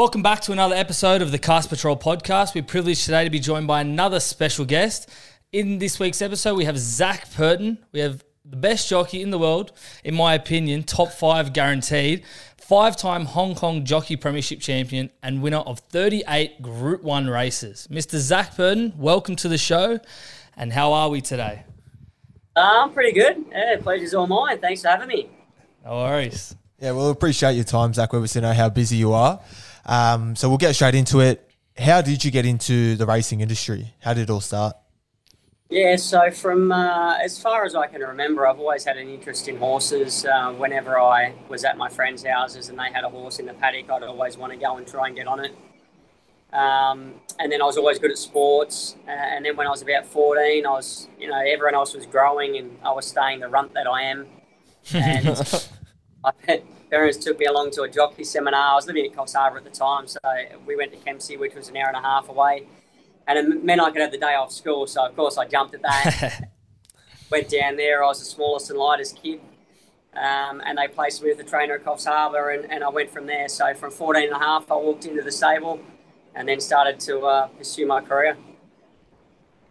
Welcome back to another episode of the Cast Patrol podcast. We're privileged today to be joined by another special guest. In this week's episode, we have Zac Purton. We have the best jockey in the world, in my opinion, top five guaranteed, five time Hong Kong Jockey Premiership champion, and winner of 38 Group 1 races. Mr. Zac Purton, welcome to the show. And how are we today? I'm pretty good. Yeah, pleasure's all mine. Thanks for having me. No worries. Yeah, well, appreciate your time, Zac. We obviously know how busy you are. Um, so we'll get straight into it. How did you get into the racing industry? How did it all start? Yeah, so from uh, as far as I can remember, I've always had an interest in horses. Uh, whenever I was at my friends' houses and they had a horse in the paddock, I'd always want to go and try and get on it. Um, and then I was always good at sports. Uh, and then when I was about 14, I was, you know, everyone else was growing and I was staying the runt that I am. And my parents took me along to a jockey seminar. I was living at Coffs Harbour at the time, so we went to Kempsey, which was an hour and a half away. And it meant I could have the day off school, so of course I jumped at that. went down there. I was the smallest and lightest kid. Um, and they placed me with the trainer at Coffs Harbour, and, and I went from there. So from 14 and a half, I walked into the stable and then started to uh, pursue my career.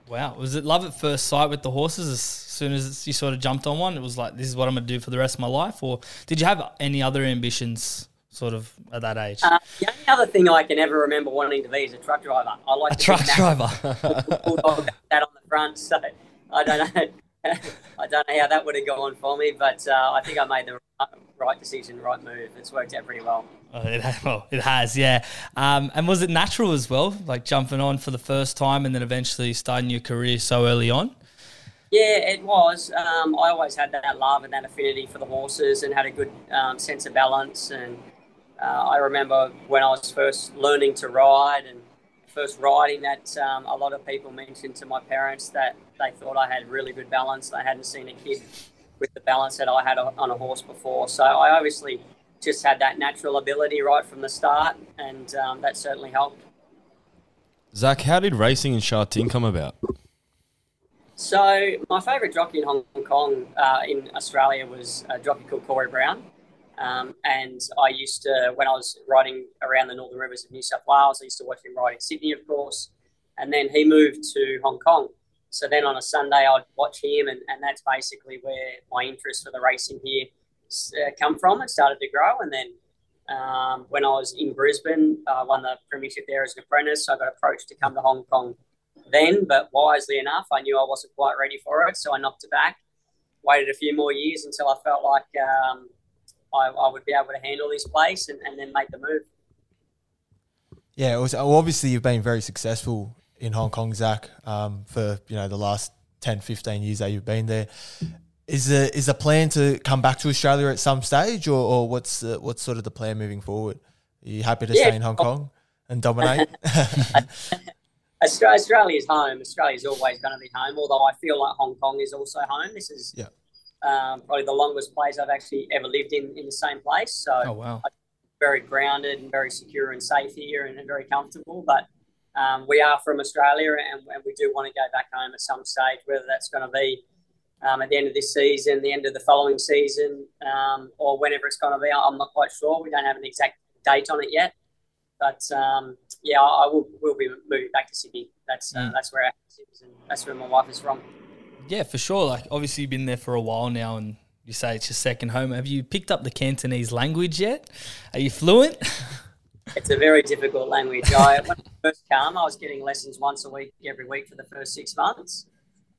Wow. Was it love at first sight with the horses as soon as you sort of jumped on one? It was like, this is what I'm going to do for the rest of my life? Or did you have any other ambitions sort of at that age? Uh, the only other thing I can ever remember wanting to be is a truck driver. I like a truck driver. that on the front. So I don't know. I don't know how that would have gone for me, but uh, I think I made the right decision, right move. It's worked out pretty well. Oh, it, well, it has, yeah. Um, and was it natural as well, like jumping on for the first time and then eventually starting your career so early on? Yeah, it was. Um, I always had that love and that affinity for the horses and had a good um, sense of balance. And uh, I remember when I was first learning to ride and first riding that um, a lot of people mentioned to my parents that they thought I had really good balance. They hadn't seen a kid with the balance that I had on a horse before. So I obviously just had that natural ability right from the start, and um, that certainly helped. Zac, how did racing in Sha Tin come about? So my favourite jockey in Hong Kong, uh, in Australia, was a jockey called Corey Brown. Um, and I used to, when I was riding around the northern rivers of New South Wales, I used to watch him ride in Sydney, of course. And then he moved to Hong Kong. So then on a Sunday, I'd watch him, and, and that's basically where my interest for the racing here uh, come from. It started to grow. And then um, when I was in Brisbane, I won the premiership there as an apprentice. So I got approached to come to Hong Kong then, but wisely enough, I knew I wasn't quite ready for it. So I knocked it back, waited a few more years until I felt like um, I, I, would be able to handle this place and, and then make the move. Yeah, was, obviously you've been very successful in Hong Kong, Zac, um, for you know the last 10, 15 years that you've been there. Is the is the plan to come back to Australia at some stage, or, or what's the, what's sort of the plan moving forward? Are you happy to yeah. stay in Hong Kong and dominate? Australia is home. Australia is always going to be home. Although I feel like Hong Kong is also home. This is yeah. um, probably the longest place I've actually ever lived in in the same place. So oh, wow. I'm very grounded and very secure and safe here and, and very comfortable. But um, we are from Australia and, and, we do want to go back home at some stage, whether that's going to be um, at the end of this season, the end of the following season, um, or whenever it's going to be. I'm not quite sure. We don't have an exact date on it yet. But um, yeah, I will will be moving back to Sydney. That's uh, mm. that's where I is, and that's where my wife is from. Yeah, for sure. Like obviously you've been there for a while now, and you say it's your second home. Have you picked up the Cantonese language yet? Are you fluent? it's a very difficult language. I, when I first came, I was getting lessons once a week, every week for the first six months.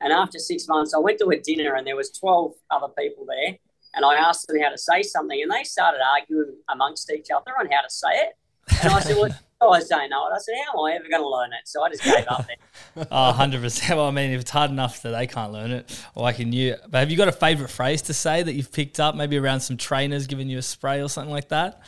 And after six months, I went to a dinner and there was 12 other people there. And I asked them how to say something and they started arguing amongst each other on how to say it. And I said, well, I guys don't know it. I said, how am I ever going to learn it? So I just gave up there. oh, 100%. Well, I mean, if it's hard enough that they can't learn it, why can you? But have you got a favourite phrase to say that you've picked up, maybe around some trainers giving you a spray or something like that?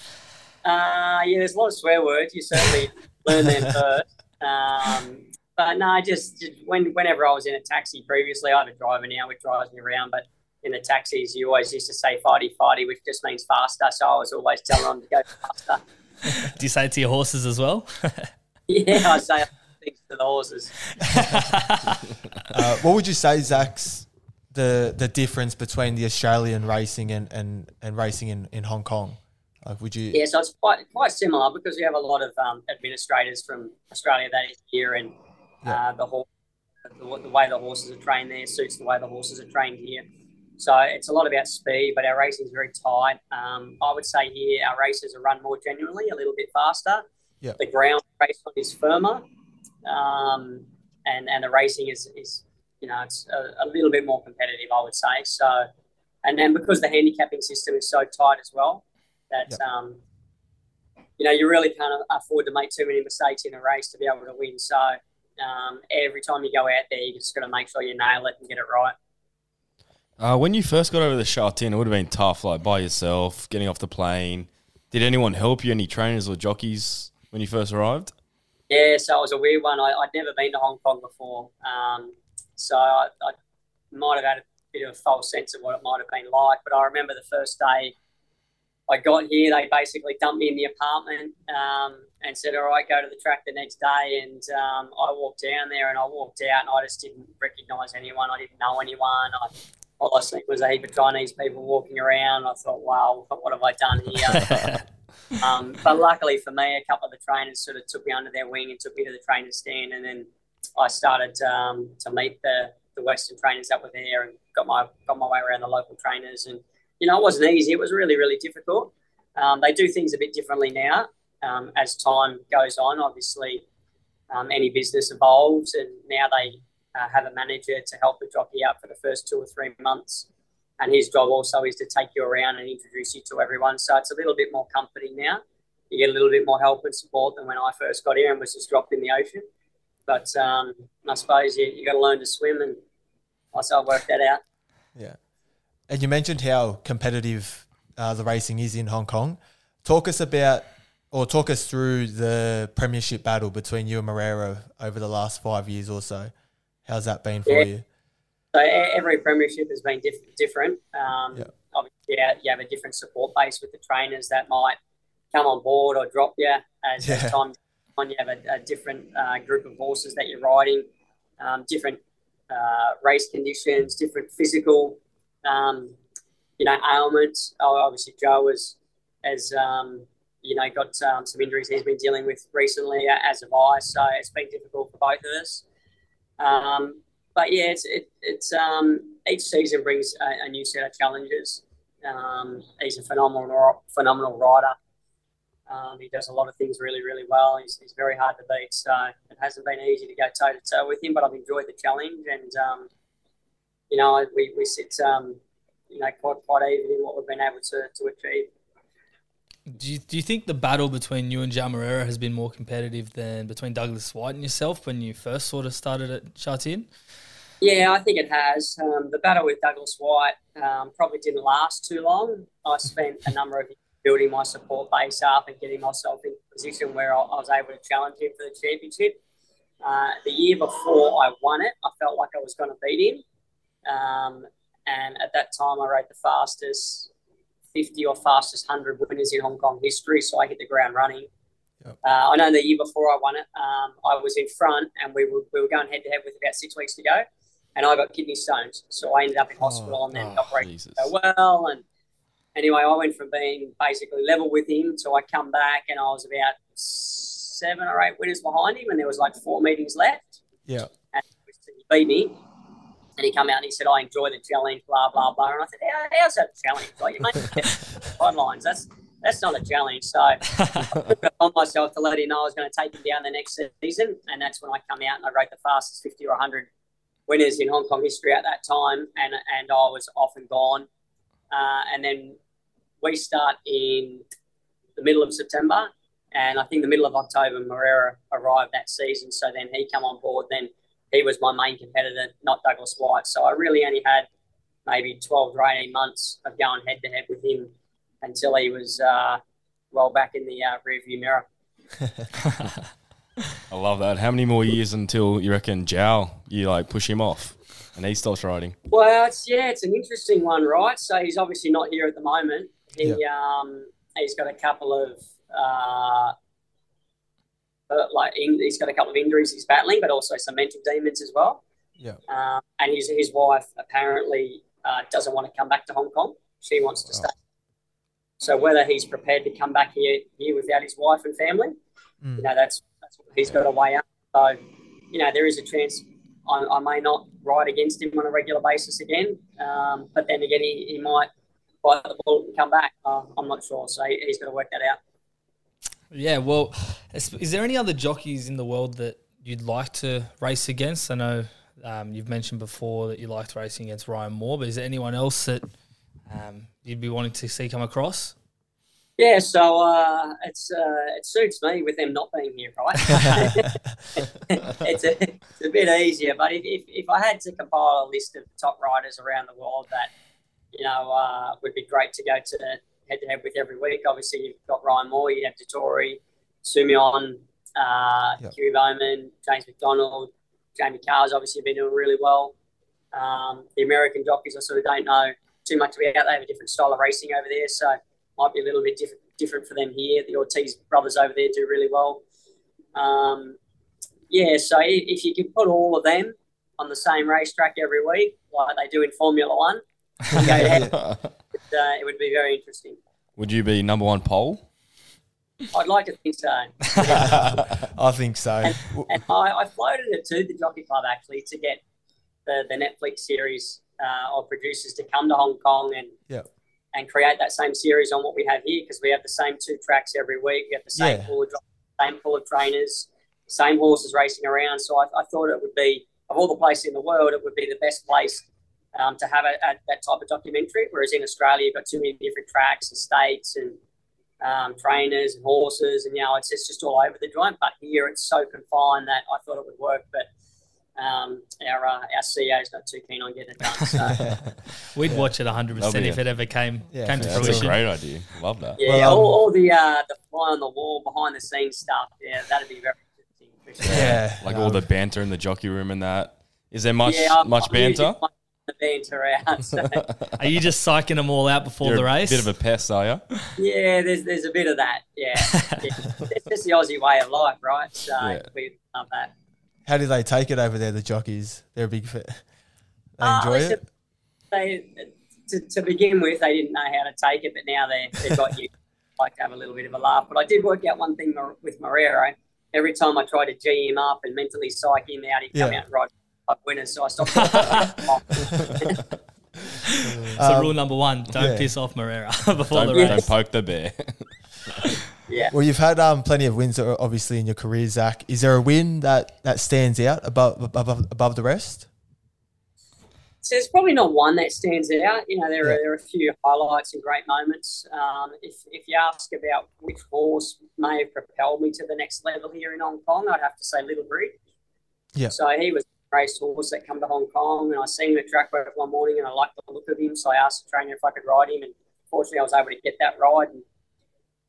Uh, yeah, there's a lot of swear words. You certainly learn them first. Um, but no, just, just when, whenever I was in a taxi previously, I have a driver now which drives me around, but in the taxis, you always used to say fighty fighty, which just means faster. So I was always telling them to go faster. Do you say it to your horses as well? yeah, I say things to the horses. uh, what would you say, Zac's the the difference between the Australian racing and, and, and racing in, in Hong Kong? Like, would you? Yeah, so it's quite quite similar because we have a lot of um, administrators from Australia that is here, and uh, the, horse, the the way the horses are trained there suits the way the horses are trained here. So it's a lot about speed, but our racing is very tight. Um, I would say here our races are run more genuinely, a little bit faster. Yeah. The ground race is firmer, um, and and the racing is is you know it's a, a little bit more competitive, I would say. So, and then because the handicapping system is so tight as well, that um, you know you really can't afford to make too many mistakes in a race to be able to win. So um, every time you go out there, you just got to make sure you nail it and get it right. Uh, when you first got over the Sha Tin, it would have been tough, like by yourself, getting off the plane. Did anyone help you? Any trainers or jockeys when you first arrived? Yeah, so it was a weird one. I, would never been to Hong Kong before, um, so I, I might have had a bit of a false sense of what it might have been like. But I remember the first day I got here, they basically dumped me in the apartment um, and said, "All right, go to the track the next day." And um, I walked down there, and I walked out, and I just didn't recognise anyone. I didn't know anyone. I, all I seen was a heap of Chinese people walking around. I thought, "Wow, what have I done here?" um, but luckily for me, a couple of the trainers sort of took me under their wing and took me to the trainer stand, and then I started um, to meet the the Western trainers that were there and got my got my way around the local trainers and you know, it wasn't easy. It was really, really difficult. Um, they do things a bit differently now um, as time goes on. Obviously, um, any business evolves, and now they uh, have a manager to help the jockey out for the first two or three months. And his job also is to take you around and introduce you to everyone. So it's a little bit more comforting now. You get a little bit more help and support than when I first got here and was just dropped in the ocean. But um, I suppose you, you got to learn to swim, and I worked that out. Yeah. And you mentioned how competitive uh, the racing is in Hong Kong. Talk us about, or talk us through the premiership battle between you and Moreira over the last five years or so. How's that been for yeah. you? So every premiership has been diff- different. Um, yeah. Obviously, you have a different support base with the trainers that might come on board or drop you as, yeah. as time on. You have a, a different uh, group of horses that you're riding, um, different uh, race conditions, different physical um, you know, ailments. Oh, obviously, Joe has, um, you know, got um, some injuries he's been dealing with recently, as have I. So it's been difficult for both of us. Um, but yeah, it's it, it's um, each season brings a, a, new set of challenges. Um, he's a phenomenal phenomenal rider. Um, he does a lot of things really, really well. He's, he's very hard to beat, so it hasn't been easy to go toe to toe with him. But I've enjoyed the challenge, and um, you know, we, we sit, um, you know, quite, quite even in what we've been able to, to achieve. Do you, do you think the battle between you and João Moreira has been more competitive than between Douglas Whyte and yourself when you first sort of started at Sha Tin? Yeah, I think it has. Um, the battle with Douglas Whyte um, probably didn't last too long. I spent a number of years building my support base up and getting myself in a position where I, I was able to challenge him for the championship. Uh, the year before I won it, I felt like I was going to beat him. Um, and at that time, I rode the fastest 50 or fastest 100 winners in Hong Kong history. So I hit the ground running. Yep. Uh, I know the year before I won it, um, I was in front and we were, we were going head to head with about six weeks to go. And I got kidney stones. So I ended up in hospital oh, and then oh, operated so well. And anyway, I went from being basically level with him to I come back and I was about seven or eight winners behind him and there was like four meetings left. Yeah. And he beat me. And he come out and he said, I enjoy the challenge, blah, blah, blah. And I said, How, how's that a challenge? Like, you make guidelines. That's that's not a challenge. So I put on myself to let him know I was going to take him down the next season. And that's when I come out and I rode the fastest 50 or 100 winners in Hong Kong history at that time. And, and I was off and gone. Uh, and then we start in the middle of September. And I think the middle of October, Moreira arrived that season. So then he come on board. Then he was my main competitor, not Douglas Whyte. So I really only had maybe 12 or 18 months of going head to head with him until he was uh, well back in the uh, rearview mirror. I love that. How many more years until you reckon João you like push him off and he stops riding? Well, it's yeah, it's an interesting one, right? So he's obviously not here at the moment. He yep. um, he's got a couple of uh, he's got a couple of injuries he's battling, but also some mental demons as well. Yeah. Um, and his his wife apparently uh, doesn't want to come back to Hong Kong. She wants to stay. So whether he's prepared to come back here here without his wife and family, Mm. you know, that's that's what he's got to weigh up. So, you know, there is a chance I, I may not ride against him on a regular basis again. Um, but then again, he, he might bite the bullet and come back. Uh, I'm not sure. So he, he's got to work that out. Yeah, well, is, there any other jockeys in the world that you'd like to race against? I know um, you've mentioned before that you liked racing against Ryan Moore, but is there anyone else that um, you'd be wanting to see come across? Yeah, so uh, it's uh, it suits me with them not being here, right? it's, a, it's a bit easier, but if, if, if I had to compile a list of the top riders around the world that you know uh, would be great to go to head to head with every week, obviously you've got Ryan Moore, you have Dettori, Soumillon, uh, Yep. Hugh Bowman, James McDonald, Jamie Kah's obviously been doing really well. Um, the American jockeys, I sort of don't know too much about. They have a different style of racing over there, so might be a little bit different different for them here. The Ortiz brothers over there do really well. Um, yeah, so if, if you can put all of them on the same racetrack every week, like they do in Formula One, go ahead, uh, it would be very interesting. Would you be number one pole? I'd like to think so. I think so. And I, I floated it to the Jockey Club actually to get the, the Netflix series uh, of producers to come to Hong Kong and Yep. and create that same series on what we have here because we have the same two tracks every week. We have the same Yeah. pool of same pool of trainers, same horses racing around. So I, I thought it would be of all the places in the world, it would be the best place um, to have a, a, that type of documentary. Whereas in Australia, you've got too many different tracks and states and um, trainers and horses, and you know it's, it's just all over the joint. But here it's so confined that I thought it would work, but. Um, our uh, our CEO is not too keen on getting it done. So We'd watch it 100% if it ever came, Yeah, came to for That's fruition. a great idea. Love that. Yeah, Well, um, all, all the uh, the fly on the wall, behind the scenes stuff. Yeah, that'd be very interesting. Sure. Yeah, Like um, all the banter in the jockey room and that. Is there much yeah, much I'm banter? Playing The banter out. So, Are you just psyching them all out before You're the a race? bit of a pest, are you? yeah, there's there's a bit of that. Yeah, yeah. it's just the Aussie way of life, right? So Yeah. we love that. How do they take it over there? The jockeys, they're a big fit. They Uh, enjoy listen, it. They to, to begin with, they didn't know how to take it, but now they they've got you like to have a little bit of a laugh. But I did work out one thing with Moreira. Every time I tried to g him up and mentally psych him out, he'd come Yeah. out and ride like winners. So I stopped. so Um, rule number one, don't yeah. piss off Moreira before Don't, the race. don't poke the bear. yeah. Well, you've had um, plenty of wins, uh, obviously, in your career, Zac. Is there a win that, that stands out above, above above the rest? So there's probably not one that stands out. You know, there Yeah. are there are a few highlights and great moments. Um, if if you ask about which horse may have propelled me to the next level here in Hong Kong, I'd have to say Little Bridge. Yeah. So he was a race horse that come to Hong Kong, and I seen him at track work one morning, and I liked the look of him, so I asked the trainer if I could ride him, and fortunately I was able to get that ride. And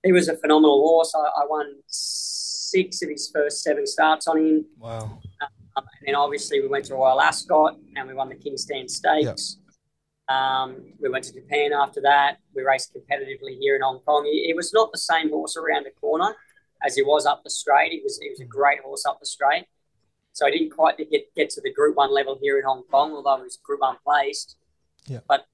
he was a phenomenal horse. I, I won six of his first seven starts on him. Wow. Um, and then obviously we went to Royal Ascot and we won the King's Stand Stakes. Um, we went to Japan after that. We raced competitively here in Hong Kong. He was not the same horse around the corner as he was up the straight. He was he was a great horse up the straight. So I didn't quite get get to the Group One level here in Hong Kong, although he was Group One placed. Yeah. But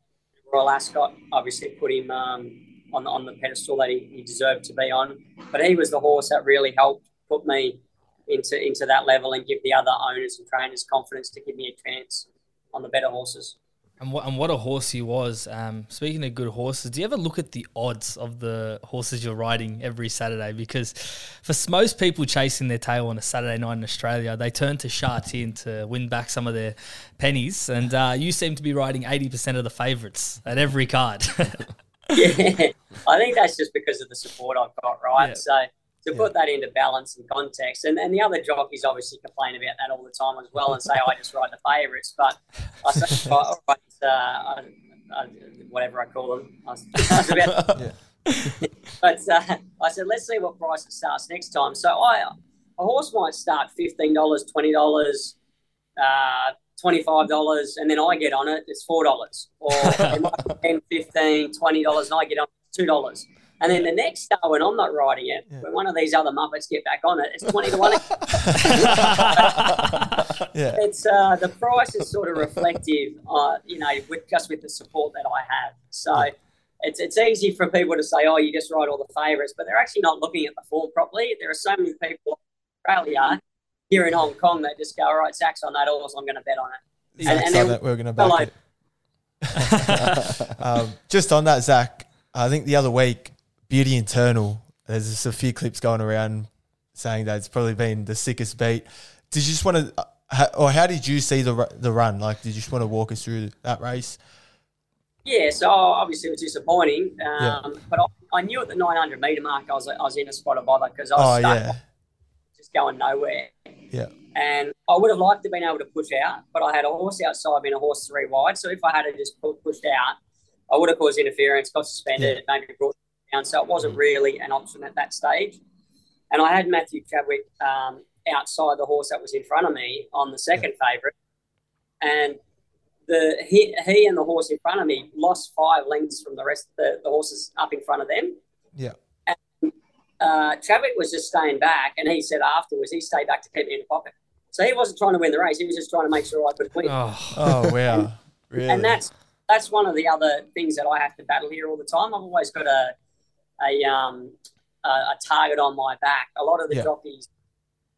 Royal Ascot obviously put him um, on on the pedestal that he, he deserved to be on. But he was the horse that really helped put me into into that level and give the other owners and trainers confidence to give me a chance on the better horses. And what, and what a horse he was. Um, speaking of good horses, do you ever look at the odds of the horses you're riding every Saturday? Because for most people chasing their tail on a Saturday night in Australia, they turn to Sha Tin to win back some of their pennies. And uh, you seem to be riding 80% of the favourites at every card. yeah, I think that's just because of the support I've got, right? Yeah. So to put that into balance and context, and, and the other jockeys obviously complain about that all the time as well and say, I just ride the favourites. But I say, all right, uh, I, I, whatever I call them. I was, I was about, Yeah. but uh, I said, let's see what price it starts next time. So I, a horse might start $15, $20, uh, $25, and then I get on it, it's $4. Or it might be 10 $15, $20, and I get on it, $2. And then the next start when I'm not riding it, Yeah. when one of these other Muppets get back on it, it's 20 to 1. Yeah. it's uh, the price is sort of reflective, uh, you know, with just with the support that I have. So it's it's easy for people to say, oh, you just ride all the favourites, but they're actually not looking at the form properly. There are so many people in Australia, here in Hong Kong, that just go, all right, Zac's on that horse, I'm going to bet on it. Zac and said then- that we're going to Hello. it. um, just on that, Zac, I think the other week, Beauty Eternal, there's just a few clips going around saying that it's probably been the sickest beat. Did you just want to, uh, or how did you see the the run? Like, did you just want to walk us through that race? Yeah, so obviously it was disappointing, Yeah. um, but I, I knew at the 900 metre mark I was I was in a spot of bother because I Oh was stuck, yeah, just going nowhere. yeah, And I would have liked to have been able to push out, but I had a horse outside me and a horse three wide. So if I had to just pushed out, I would have caused interference, got suspended, maybe brought down. So it wasn't really an option at that stage. And I had Matthew Chadwick um, outside the horse that was in front of me on the second favourite. And the he, he and the horse in front of me lost five lengths from the rest of the, the horses up in front of them yeah, uh, Chadwick was just staying back, and he said afterwards he stayed back to keep me in the pocket. So he wasn't trying to win the race; he was just trying to make sure I could win. Oh, Oh wow, really? And that's that's one of the other things that I have to battle here all the time. I've always got a a um a, a target on my back. A lot of the Yeah. jockeys,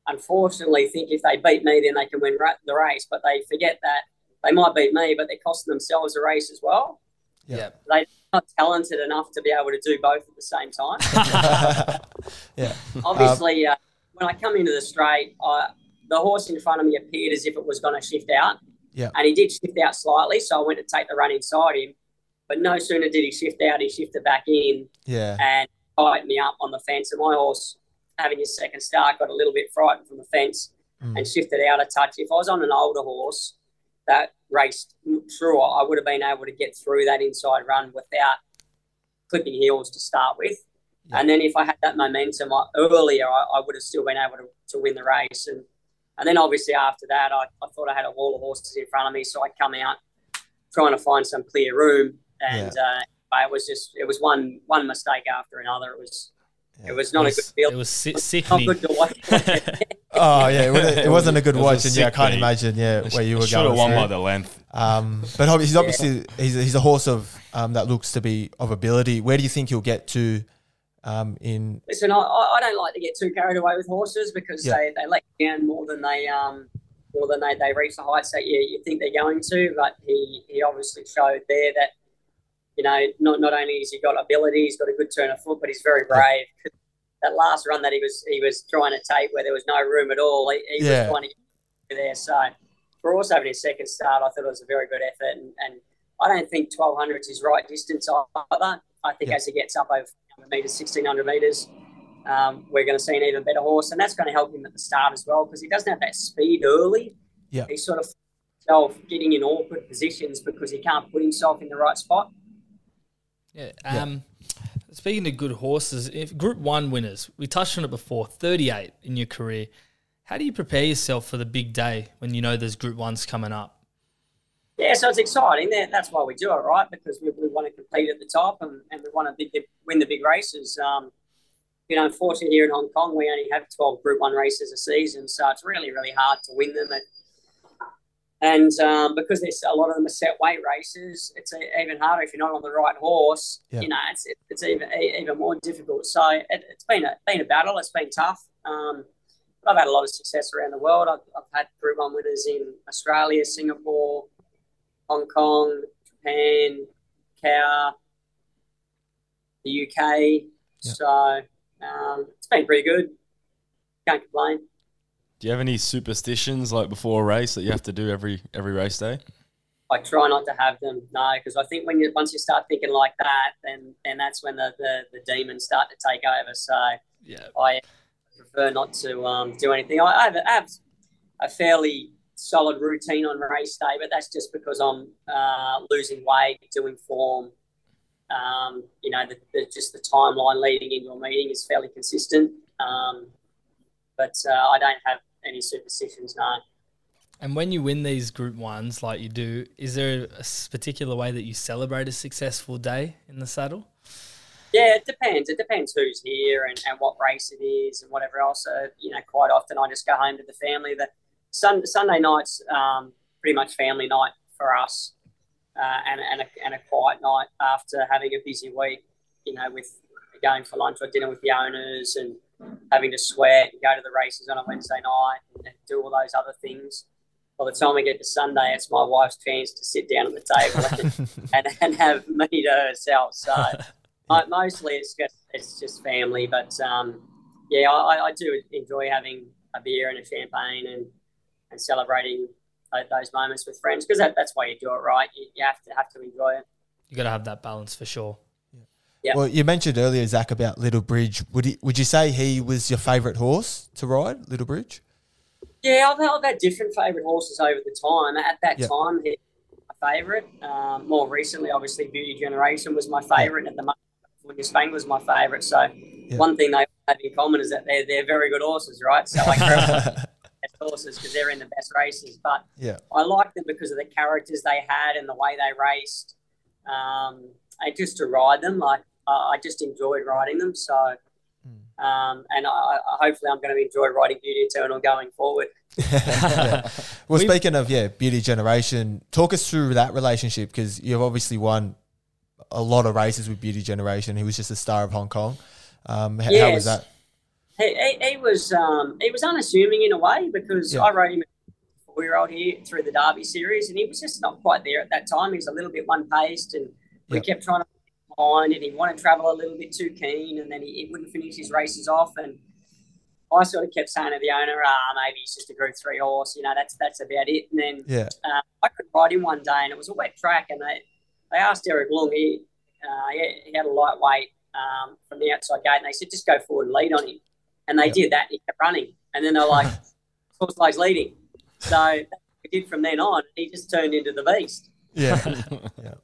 unfortunately, think if they beat me, then they can win ra- the race, but they forget that they might beat me, but they're costing themselves a race as well. Yeah. yeah. They're not talented enough to be able to do both at the same time. yeah, Obviously, uh, when I come into the straight, I, the horse in front of me appeared as if it was going to shift out. Yeah. And he did shift out slightly, so I went to take the run inside him. But no sooner did he shift out, he shifted back in yeah, and tied me up on the fence. And my horse, having his second start, got a little bit frightened from the fence Mm. and shifted out a touch. If I was on an older horse that raced through, I would have been able to get through that inside run without clipping heels to start with. Yeah. And then if I had that momentum I, earlier, I, I would have still been able to, to win the race. And and then obviously after that, I, I thought I had a wall of horses in front of me, so I come out trying to find some clear room, and uh, but it was just it was one one mistake after another. It was Yeah. it was not it a good feel. It was si- Not good to watch. Oh yeah, it, wasn't- it wasn't a good It was a watch, and yeah, I can't beat. imagine yeah where you were Should going. have won through. by the length. Um, but he's obviously he's, he's a horse of um, that looks to be of ability. Where do you think he'll get to um, in? Listen, I, I I don't like to get too carried away with horses because Yeah. they, they let you down more than they um more than they, they reach the heights that you, you think they're going to. But he, he obviously showed there that you know not not only has he got ability, he's got a good turn of foot, but he's very brave. That last run that he was he was trying to take where there was no room at all, he, he Yeah. was trying to get there. So for also having his second start, I thought it was a very good effort, and, and I don't think 1200 is his right distance either. I think Yeah. as he gets up over 100 meters, 1600 meters, um, we're going to see an even better horse, and that's going to help him at the start as well because he doesn't have that speed early. Yeah. He's sort of getting in awkward positions because he can't put himself in the right spot. Yeah. Um, Speaking of good horses, if Group One winners, we touched on it before, thirty-eight in your career. How do you prepare yourself for the big day when you know there's Group Ones coming up? Yeah, so it's exciting. That's why we do it, right? Because we, we want to compete at the top and, and we want to big, win the big races. Um, you know, unfortunately, here in Hong Kong, we only have 12 Group 1 races a season, so it's really, really hard to win them. And, and um, because there's a lot of them are set weight races, it's a, even harder if you're not on the right horse. Yeah. You know, it's, it's even even more difficult. So it, it's been a, been a battle. It's been tough. Um, but I've had a lot of success around the world. I've, I've had Group 1 winners in Australia, Singapore, Hong Kong, Japan, Macau, the UK. Yeah. So um, it's been pretty good. Can't complain. Do you have any superstitions like before a race that you have to do every every race day? I try not to have them, no, because I think when you once you start thinking like that, then then that's when the, the, the demons start to take over. So Yeah. I prefer not to um, do anything. I I have, I have a fairly solid routine on race day, but that's just because I'm uh, losing weight, doing form. Um, you know, the, the, just the timeline leading into a meeting is fairly consistent. Um, but uh, I don't have any superstitions, no. And when you win these Group Ones, like you do, is there a particular way that you celebrate a successful day in the saddle? Yeah, it depends. It depends who's here and, and what race it is and whatever else. So, you know, quite often I just go home to the family. The sun, Sunday night's um, pretty much family night for us. uh, and, and, a, and a quiet night after having a busy week, you know, with going for lunch or dinner with the owners and having to sweat and go to the races on a Wednesday night and do all those other things. By the time we get to Sunday, it's my wife's chance to sit down at the table and, and, and have me to herself. So mostly it's just it's just family, but um, yeah, I, I do enjoy having a beer and a champagne and and celebrating those moments with friends because that, that's why you do it, right? You, you have to have to enjoy it. You got to have that balance for sure. Yeah. Well, you mentioned earlier, Zac, about Little Bridge. Would he, would you say he was your favourite horse to ride, Little Bridge? Yeah, I've, I've had different favourite horses over the time. At that Yep. time, he was my favourite. Um, more recently, obviously, Beauty Generation was my favourite. And at the moment, William Spang was my favourite. So one thing they have in common is that they're they're very good horses, right? So I grew up best horses because they're in the best races. But Yeah. I liked them because of the characters they had and the way they raced. Um, and just to ride them, like I just enjoyed riding them. So, um, and I, I, hopefully, I'm going to enjoy riding Beauty Eternal going forward. Yeah. Well, We- speaking of yeah, Beauty Generation, talk us through that relationship because you've obviously won a lot of races with Beauty Generation. He was just a star of Hong Kong. Um, h- How was Yes. that? He, he, he was um, he was unassuming in a way because Yeah. I rode him four year old here through the Derby series, and he was just not quite there at that time. He was a little bit one paced, and we Yeah. kept trying to behind, and he wanted to travel a little bit too keen, and then he, he wouldn't finish his races off. And I sort of kept saying to the owner, "Ah, maybe he's just a Group Three horse. You know, that's that's about it." And then Yeah. uh, I could ride him one day, and it was a wet track, and they they asked Derek Leung. He uh, he, he had a lightweight um, from the outside gate, and they said just go forward and lead on him, and they Yeah. did that. And he kept running, and then they're like, "Horse likes leading," so that's we did from then on. He just turned into the beast. Yeah.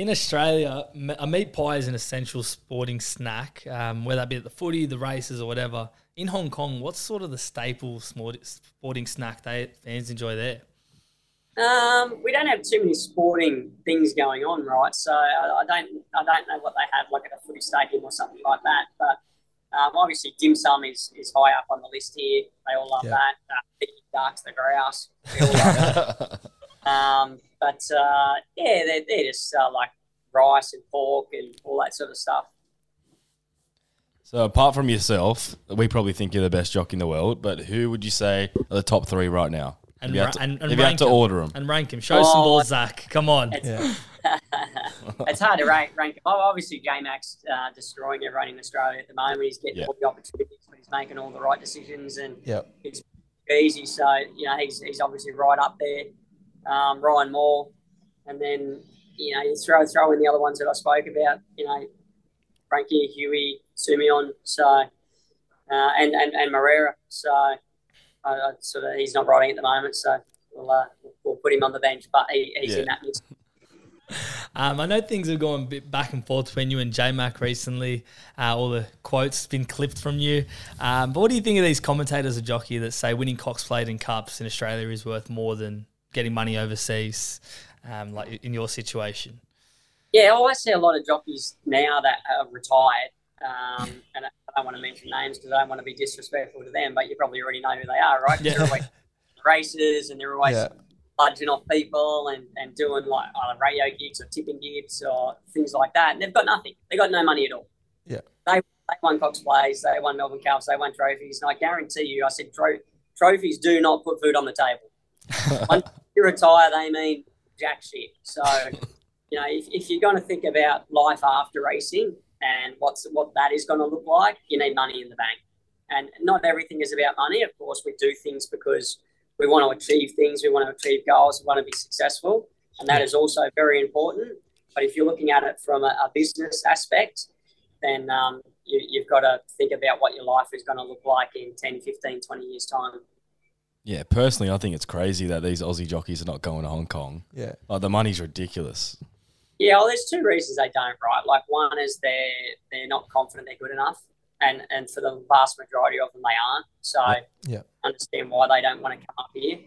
In Australia, a meat pie is an essential sporting snack, um, whether that be at the footy, the races, or whatever. In Hong Kong, what's sort of the staple sporting snack they fans enjoy there? Um, we don't have too many sporting things going on, right? So I, I don't I don't know what they have like at a footy stadium or something like that. But um, obviously, dim sum is, is high up on the list here. They all love Yeah. that. Uh, Peking ducks, the grouse. We all love that. Um, but uh, yeah, they're, they're just uh, like rice and pork and all that sort of stuff. So apart from yourself, we probably think you're the best jock in the world. But who would you say are the top three right now? And if you ra- had to, and- and if you had rank to them. order them, And rank him. Show some Oh. balls, Zac. Come on. It's, Yeah. it's hard to rank. rank. Oh, obviously, J Max uh, destroying everyone in Australia at the moment. He's getting Yeah. all the opportunities, but he's making all the right decisions and Yeah. it's easy. So you know, he's, he's obviously right up there. Um, Ryan Moore, and then you know you throw throw in the other ones that I spoke about. You know, Frankie, Huey, Soumillon. So uh, and and and Moreira. So I, I sort of he's not riding at the moment. So we'll uh, we'll put him on the bench, but he, he's Yeah. in that mix. Um, I know things have gone a bit back and forth between you and J Mac recently. Uh, all the quotes been clipped from you. Um, but what do you think of these commentators of jockey that say winning Cox Plate and Cups in Australia is worth more than getting money overseas, um, like in your situation? Yeah, I see a lot of jockeys now that are retired, um, and I don't want to mention names because I don't want to be disrespectful to them, but you probably already know who they are, right? Yeah. They're always races and they're always Yeah. budging off people and, and doing like either radio gigs or tipping gigs or things like that. And they've got nothing. They've got no money at all. Yeah. They, they won Cox Plates, they won Melbourne Cups, they won trophies. And I guarantee you, I said, tro- trophies do not put food on the table. Once you retire, they mean jack shit. So, you know, if, if you're going to think about life after racing and what's what that is going to look like, you need money in the bank. And not everything is about money. Of course, we do things because we want to achieve things, we want to achieve goals, we want to be successful, and that is also very important. But if you're looking at it from a, a business aspect, then um, you, you've got to think about what your life is going to look like in 10, 15, 20 years' time. Yeah, personally, I think it's crazy that these Aussie jockeys are not going to Hong Kong. Yeah. Like the money's ridiculous. Yeah, well, there's two reasons they don't, right? Like one is they're they're not confident they're good enough, and and for the vast majority of them, they aren't. So Yeah. understand why they don't want to come up here,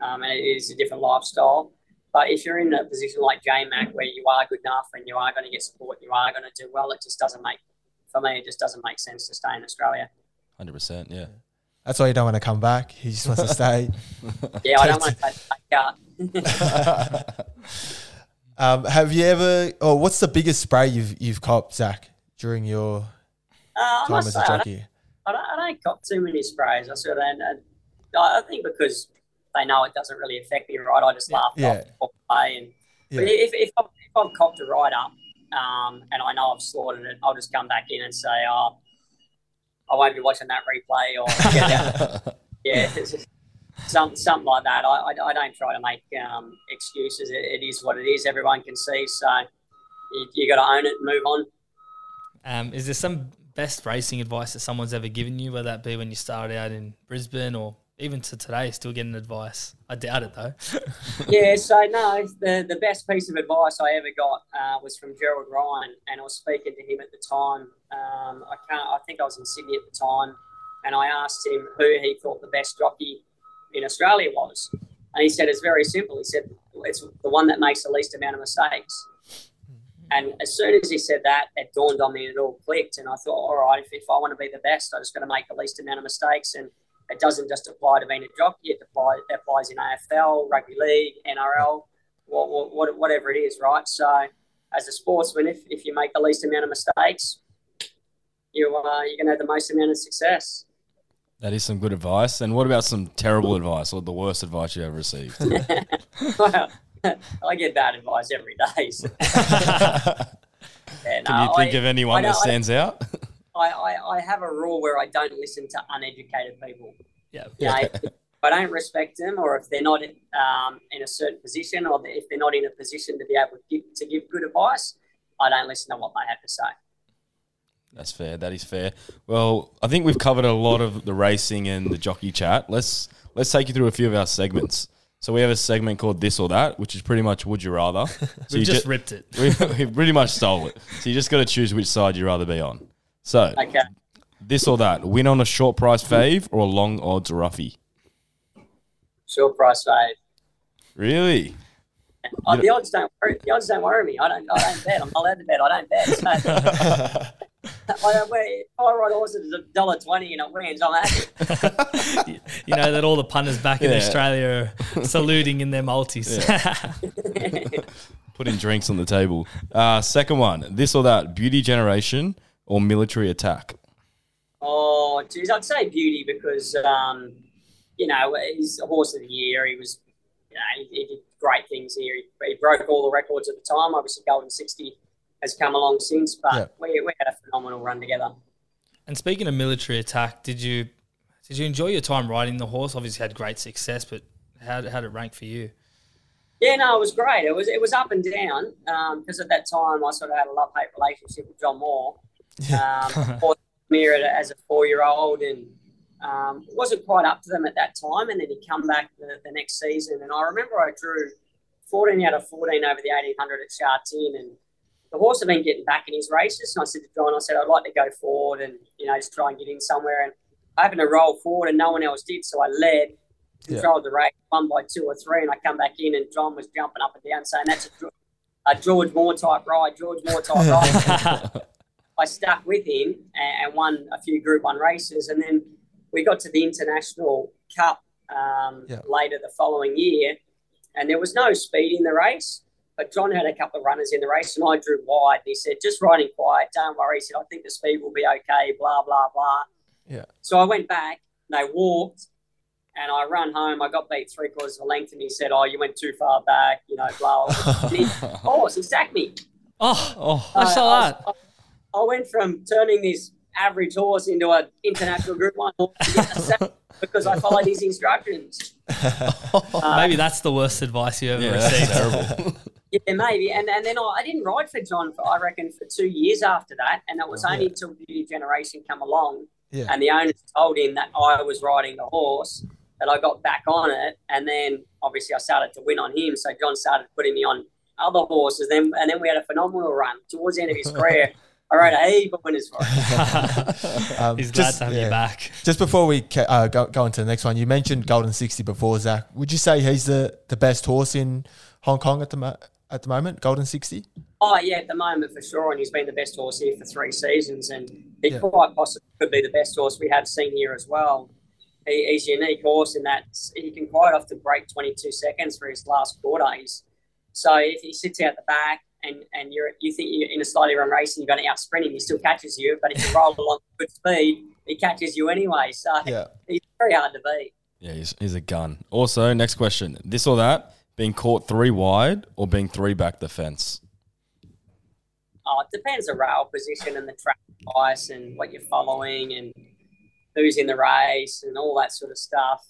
um, and it is a different lifestyle. But if you're in a position like JMac where you are good enough and you are going to get support, you are going to do well, it just doesn't make for me. It just doesn't make sense to stay in Australia. Hundred percent. Yeah. That's why you don't want to come back. He just wants to stay. Yeah, I don't want to take that cut. Um, have you ever? Or what's the biggest spray you've you've copped, Zac, during your Uh, I time must as say, a I don't, jockey? I don't, I don't cop too many sprays. I sort of, and, and I I think because they know it doesn't really affect me, right? I just laugh Yeah. off off play. And but if if, I've, if I've copped a ride up, um, and I know I've slaughtered it, I'll just come back in and say, oh, I won't be watching that replay, or yeah, yeah, it's just some, something like that. I, I, I don't try to make um, excuses. It, it is what it is. Everyone can see, so you, you got to own it and move on. Um, is there some best racing advice that someone's ever given you, whether that be when you started out in Brisbane or even to today, still getting advice? I doubt it though. yeah, so no, the, the best piece of advice I ever got uh, was from Gerald Ryan, and I was speaking to him at the time. Um, I can't, I think I was in Sydney at the time, and I asked him who he thought the best jockey in Australia was, and he said it's very simple. He said it's the one that makes the least amount of mistakes. And as soon as he said that, it dawned on me and it all clicked. And I thought, all right, if, if I want to be the best, I just got to make the least amount of mistakes. And it doesn't just apply to being a jockey; it, apply, it applies in AFL, rugby league, NRL, what, what, whatever it is, right? So, as a sportsman, if, if you make the least amount of mistakes, you uh, you're going to have the most amount of success. That is some good advice. And what about some terrible advice or the worst advice you ever received? well, I get bad advice every day. So. Yeah, Can you think I- of anyone I that stands out? I, I, I have a rule where I don't listen to uneducated people. yeah. You know, if, if I don't respect them, or if they're not um, in a certain position, or if they're not in a position to be able to give, to give good advice, I don't listen to what they have to say. That's fair. That is fair. Well, I think we've covered a lot of the racing and the jockey chat. Let's let's take you through a few of our segments. So we have a segment called this or that, which is pretty much would you rather. So We've you just ju- ripped it. we, we pretty much stole it. So you just got to choose which side you'd rather be on. So Okay. this or that, win on a short price fave or a long odds roughie. Short price fade. Really? Oh, the odds don't worry, the odds don't worry me. I don't I don't bet. I'm not allowed to bet. I don't bet. So, I, if I ride horses at a dollar twenty and it wins, I'm happy. you know that all the punters back in Australia are saluting in their multis. Putting drinks on the table. Uh, second one, this or that, beauty generation or military attack. Oh, geez, I'd say beauty because, um, you know, he's a horse of the year. He was, you know, he, he did great things here. He, he broke all the records at the time. Obviously, Golden Sixty has come along since, but Yeah. we, we had a phenomenal run together. and speaking of military attack, did you did you enjoy your time riding the horse? Obviously, had great success, but how how did it rank for you? Yeah, no, it was great. It was it was up and down because at that time I sort of had a love hate relationship with John Moore. Um, Mir as a four year old and um, wasn't quite up to them at that time. And then he come back the, the next season, and I remember I drew 14 out of 14 over the 1800 at Sha Tin, and the horse had been getting back in his races. And I said to John, I said I'd like to go forward and you know just try and get in somewhere. And I happened to roll forward, and no one else did, so I led. Yeah. Controlled the race, one by two or three, and I come back in, and John was jumping up and down, saying that's a, a George Moore type ride, George Moore type ride. I stuck with him and, and won a few Group One races, and then we got to the International Cup um, Yeah. later the following year, and there was no speed in the race. But John had a couple of runners in the race, and I drew wide. And he said, "Just riding quiet, don't worry." He said, "I think the speed will be okay." Blah blah blah. Yeah. So I went back. They walked, and I run home. I got beat three quarters of a length, and he said, "Oh, you went too far back." You know, blah. And he, oh, he sacked me. Oh, Oh, I saw I, that. Was- I went from turning this average horse into an international Group One horse to get the sack because I followed his instructions. Uh, Maybe that's the worst advice you ever yeah, received. terrible. Yeah, maybe. And and then I, I didn't ride for John for I reckon for two years after that, and it was Oh, only yeah. until new Generation come along, Yeah. and the owners told him that I was riding the horse that I got back on it, and then obviously I started to win on him. So John started putting me on other horses, then and then we had a phenomenal run towards the end of his career. I rode a heap of winners for. Um, He's glad just- to have yeah. you back. Just before we ca- uh, go, go on to the next one, you mentioned Golden Sixty before, Zac. Would you say he's the, the best horse in Hong Kong at the mo- at the moment, Golden Sixty? Oh yeah, at the moment for sure, and he's been the best horse here for three seasons, and he Yeah. quite possibly could be the best horse we have seen here as well. He, he's a unique horse in that he can quite often break 22 seconds for his last quarter. He's So if he sits out the back and, and you're you think you're in a slightly run race and you're going to out sprint him, he still catches you. But if you roll along at good speed, he catches you anyway. So Yeah. he's very hard to beat. Yeah, he's, he's a gun. Also, next question: this or that? Being caught three wide or being three back the fence? Oh, it depends the rail position and the track ice and what you're following and who's in the race and all that sort of stuff.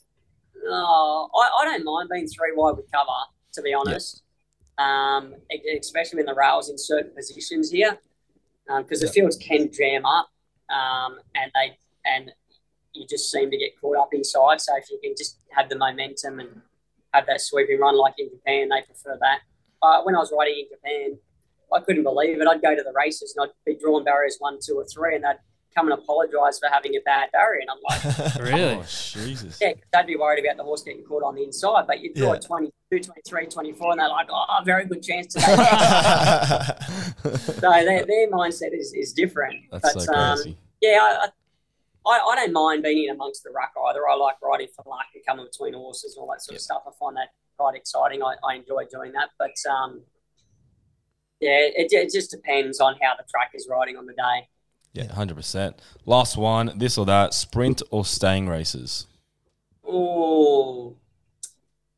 Oh, I, I don't mind being three wide with cover, to be honest. Um, especially when the rails in certain positions here, because the fields can jam up, um, and they and you just seem to get caught up inside. So if you can just have the momentum and have that sweeping run like in Japan, they prefer that. But when I was riding in Japan, I couldn't believe it. I'd go to the races and I'd be drawing barriers one, two, or three, and they'd come and apologise for having a bad barrier. And I'm like, Really? Oh, Jesus. yeah, 'cause they'd be worried about the horse getting caught on the inside. But you draw Yeah. a 22, 23, 24, and they're like, oh, very good chance today. so their, their mindset is, is different. That's but so um, crazy. yeah, I, I, I don't mind being in amongst the ruck either. I like riding for luck and coming between horses and all that sort of stuff. I find that quite exciting. I, I enjoy doing that. But um, yeah, it, it just depends on how the track is riding on the day. Yeah, hundred percent. Last one: this or that? Sprint or staying races? Oh,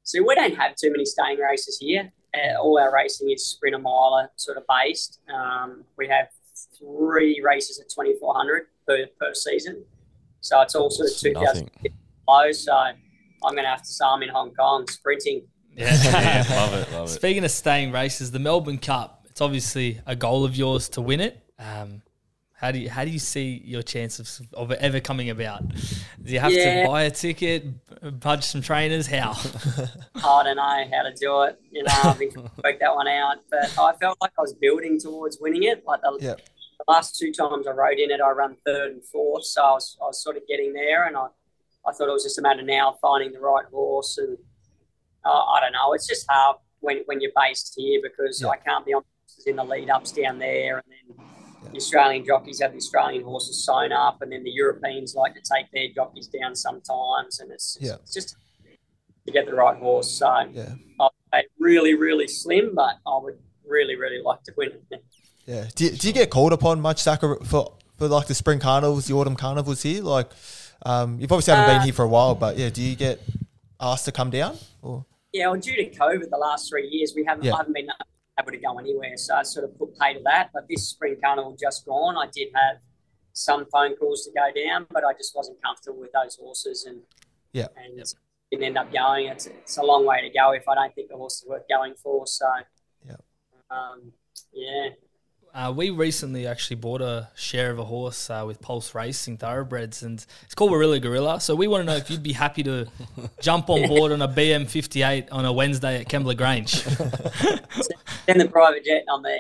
so we don't have too many staying races here. Uh, all our racing is sprint a miler sort of based. Um, we have three races at 2400 per, per season. So it's all sort of 2000 nothing. low. So I'm going to have to say I'm in Hong Kong sprinting. Yeah. love it, love it. Speaking of staying races, the Melbourne Cup, it's obviously a goal of yours to win it. Um, how do you how do you see your chance of, of it ever coming about? Do you have Yeah. to buy a ticket, b- budge some trainers? How? I don't know how to do it. You know, I've been work that one out. But I felt like I was building towards winning it. Like the, Yeah. the last two times I rode in it, I ran third and fourth. So I was, I was sort of getting there. And I, I thought it was just a matter now of finding the right horse. And uh, I don't know. It's just hard when, when you're based here because Yeah. I can't be on horses in the lead ups down there. And then the Australian jockeys have the Australian horses sewn up. And then the Europeans like to take their jockeys down sometimes. And it's, Yeah. it's just to get the right horse. So Yeah. I'd really, really slim, but I would really, really like to win it. Yeah. Do you, do you get called upon much, Zachar, for, for like the spring carnivals, the autumn carnivals here? Like, um, you've obviously haven't Uh, been here for a while, but yeah, do you get asked to come down? Or Yeah, well, due to COVID, the last three years, we haven't, Yeah. I haven't been able to go anywhere. So I sort of put pay to that. But this spring carnival just gone, I did have some phone calls to go down, but I just wasn't comfortable with those horses and Yeah. and didn't end up going. It's, it's a long way to go if I don't think the horse is worth going for. So Yeah. um, yeah. Uh, we recently actually bought a share of a horse uh, with Pulse Racing Thoroughbreds, and it's called Warilla Gorilla. So we want to know if you'd be happy to jump on board on a BM58 on a Wednesday at Kembla Grange. Send the private jet on there.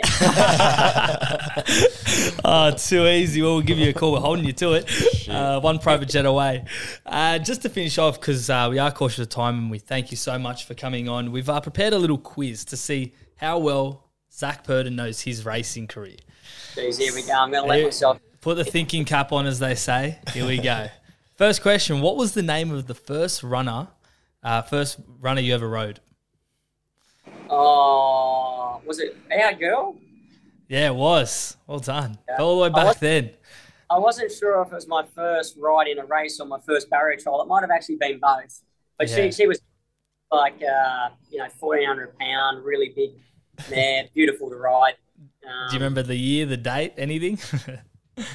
oh, too easy. Well, we'll give you a call. We're holding you to it. Uh, one private jet away. Uh, just to finish off, because uh, we are cautious of time and we thank you so much for coming on, we've uh, prepared a little quiz to see how well Zac Purton knows his racing career. Jeez, here we go. I'm going to let myself. Put the thinking cap on, as they say. Here we go. First question: What was the name of the first runner, uh, first runner you ever rode? Oh, was it our girl? Yeah, it was. Well done. Yeah. All the way back was- then. I wasn't sure if it was my first ride in a race or my first barrier trial. It might have actually been both. But Yeah. she, she was like, uh, you know, 1,400 pound, really big mare, beautiful to ride. Um, Do you remember the year, the date, anything?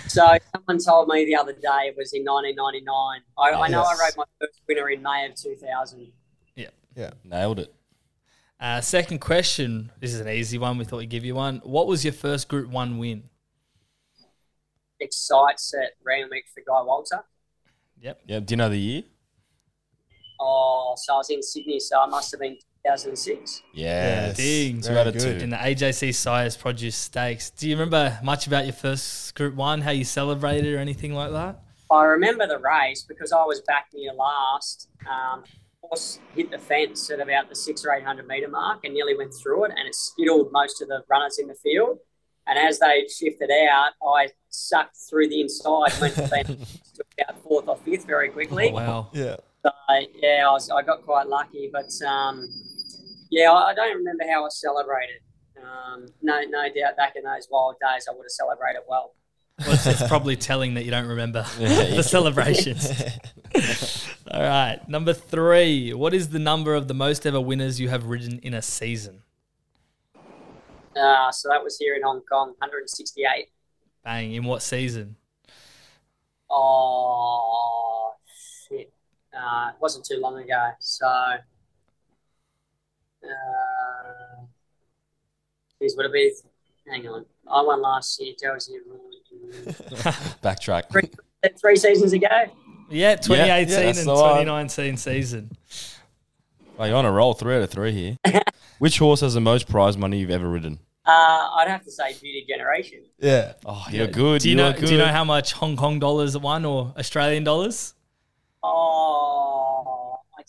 So someone told me the other day it was in 1999. I, I know I Yes. rode my first winner in May of 2000. Yeah, yeah, Nailed it. uh, second question. This is an easy one. We thought we'd give you one. What was your first Group One win? Excites at Randwick for Guy Walter. Yep. Yeah. Do you know the year? Oh, so I was in Sydney, so I must have been 2006. Yes. Ding. Two out of Very two. In the AJC Sires Produce Stakes. Do you remember much about your first Group One? How you celebrated or anything like that? I remember the race because I was back near last. Um, horse hit the fence at about the six or eight hundred meter mark and nearly went through it, and it skittled most of the runners in the field. And as they shifted out, I sucked through the inside, went to fence to about fourth or fifth very quickly. Oh, wow. yeah. So yeah, I, was, I got quite lucky, but um, Yeah, I I don't remember how I celebrated. Um, no, no doubt back in those wild days, I would have celebrated well. Well, it's, it's probably telling that you don't remember Yeah, the yeah. celebrations. All right, number three. What is the number of the most ever winners you have ridden in a season? Uh, so that was here in Hong Kong, 168. Bang! In what season? Oh, shit. Uh, it wasn't too long ago. So, uh, geez, would it be? Hang on. I won last year. Joe was here. Backtrack. Three, three seasons ago. Yeah, 2018 that's and the one. 2019 season. Oh, you're on a roll. Three out of three here. Which horse has the most prize money you've ever ridden? Uh, I'd have to say Beauty Generation. Yeah. Oh, you're good. Do you you're know? good. Do you know how much Hong Kong dollars it won or Australian dollars? Oh, I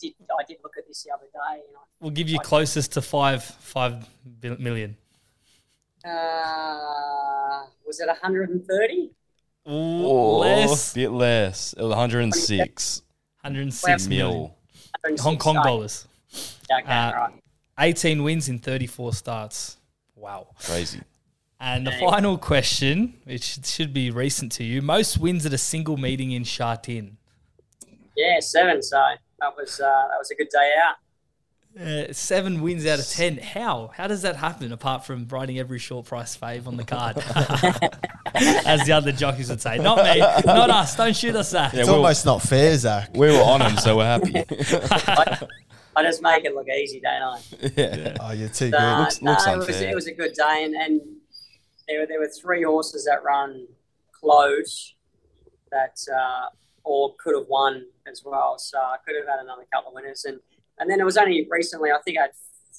did. I did look at this the other day. And We'll give you closest to five five bil- uh, was it 130? Ooh, Oh, less. bit less. It was 106 106 million. mil. Hong Kong dollars. Okay, Uh, right. 18 wins in 34 starts. Wow. Crazy. And the Dang. final question, which should be recent to you, most wins at a single meeting in Sha Tin. Yeah, seven. So that was uh, that was a good day out. Uh, seven wins out of ten. How? How does that happen? Apart from riding every short price fave on the card, as the other jockeys would say. Not me, not us. Don't shoot us that. Yeah, It's well- almost not fair, Zac. We were on him, so we're happy. I just make it look easy, don't I? yeah. Oh, you're too good. looks- no, looks it was, it was a good day, and, and there were there were three horses that run close that uh, all could have won as well. So I could have had another couple of winners, and and then it was only recently I think I had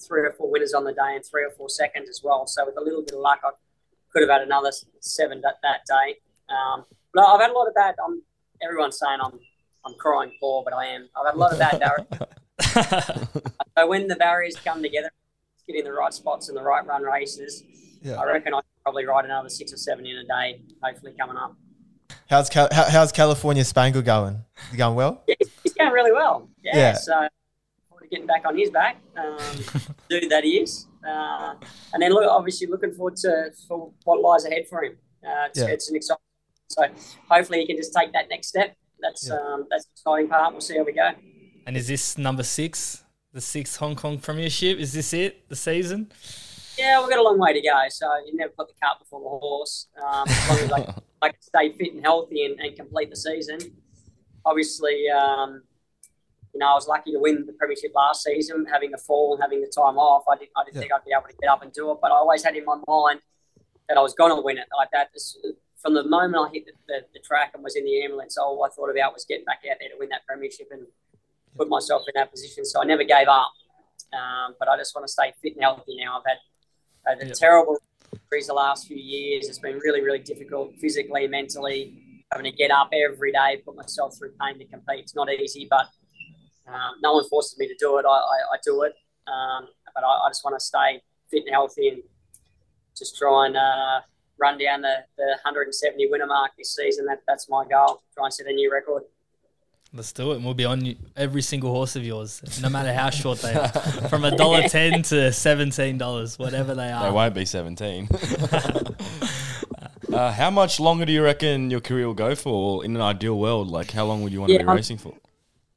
three or four winners on the day and three or four seconds as well. So with a little bit of luck, I could have had another seven that, that day. Um, but I've had a lot of bad. I'm, everyone's saying I'm I'm crying poor, but I am. I've had a lot of bad barriers. So when the barriers come together, get in the right spots and the right run races, I reckon I could probably ride another six or seven in a day, hopefully coming up. How's Cal- how, how's California Spangle going? Is it going well? Yeah, he's, he's going really well. Yeah. Yeah. So getting back on his back, um, dude that he is. Uh, and then look, obviously looking forward to for what lies ahead for him. Uh, it's, Yeah. it's an exciting. So hopefully he can just take that next step. That's Yeah. um, that's the exciting part. We'll see how we go. and is this number six, the sixth Hong Kong Premiership? Is this it? The season? Yeah, we've got a long way to go. So you never put the cart before the horse. Um, as long as I, I can stay fit and healthy and, and complete the season. Obviously, um, you know, I was lucky to win the premiership last season, having the fall and having the time off. I, didn't, I didn't Yeah. think I'd be able to get up and do it, but I always had in my mind that I was going to win it like that. This- From the moment I hit the, the, the track and was in the ambulance, all I thought about was getting back out there to win that premiership and put myself in that position. So I never gave up. Um, but I just want to stay fit and healthy now. I've had, a Yep. terrible injuries the last few years. It's been really, really difficult physically, mentally, having to get up every day, put myself through pain to compete. It's not easy, but um, no one forces me to do it. I, I, I do it. Um, but I, I just want to stay fit and healthy and just try and uh, run down the, the 170 winner mark this season. That, that's my goal. Try and set a new record. Let's do it. And we'll be on you, every single horse of yours, no matter how short they are. From a dollar ten to seventeen dollars, whatever they are. They won't be 17. uh, how much longer do you reckon your career will go for in an ideal world? Like, how long would you want to be I'm- racing for?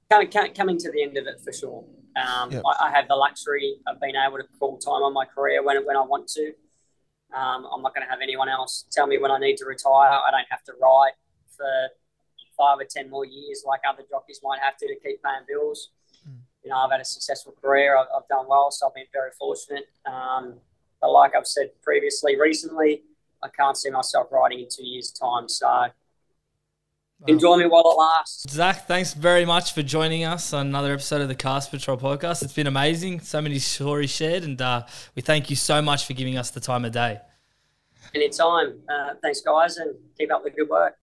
coming, co- coming to the end of it for sure. Um, Yep. I, I have the luxury of being able to call time on my career when, when I want to. Um, I'm not going to have anyone else tell me when I need to retire. I don't have to ride for five or ten more years like other jockeys might have to to keep paying bills. You know, I've had a successful career. I've, I've done well, so I've been very fortunate. Um, but like I've said previously, recently, I can't see myself riding in two years' time. So enjoy me while it lasts. Zac, thanks very much for joining us on another episode of the Cast Patrol podcast. It's been amazing. So many stories shared, and uh, we thank you so much for giving us the time of day. Anytime. Uh, thanks, guys, and keep up the good work.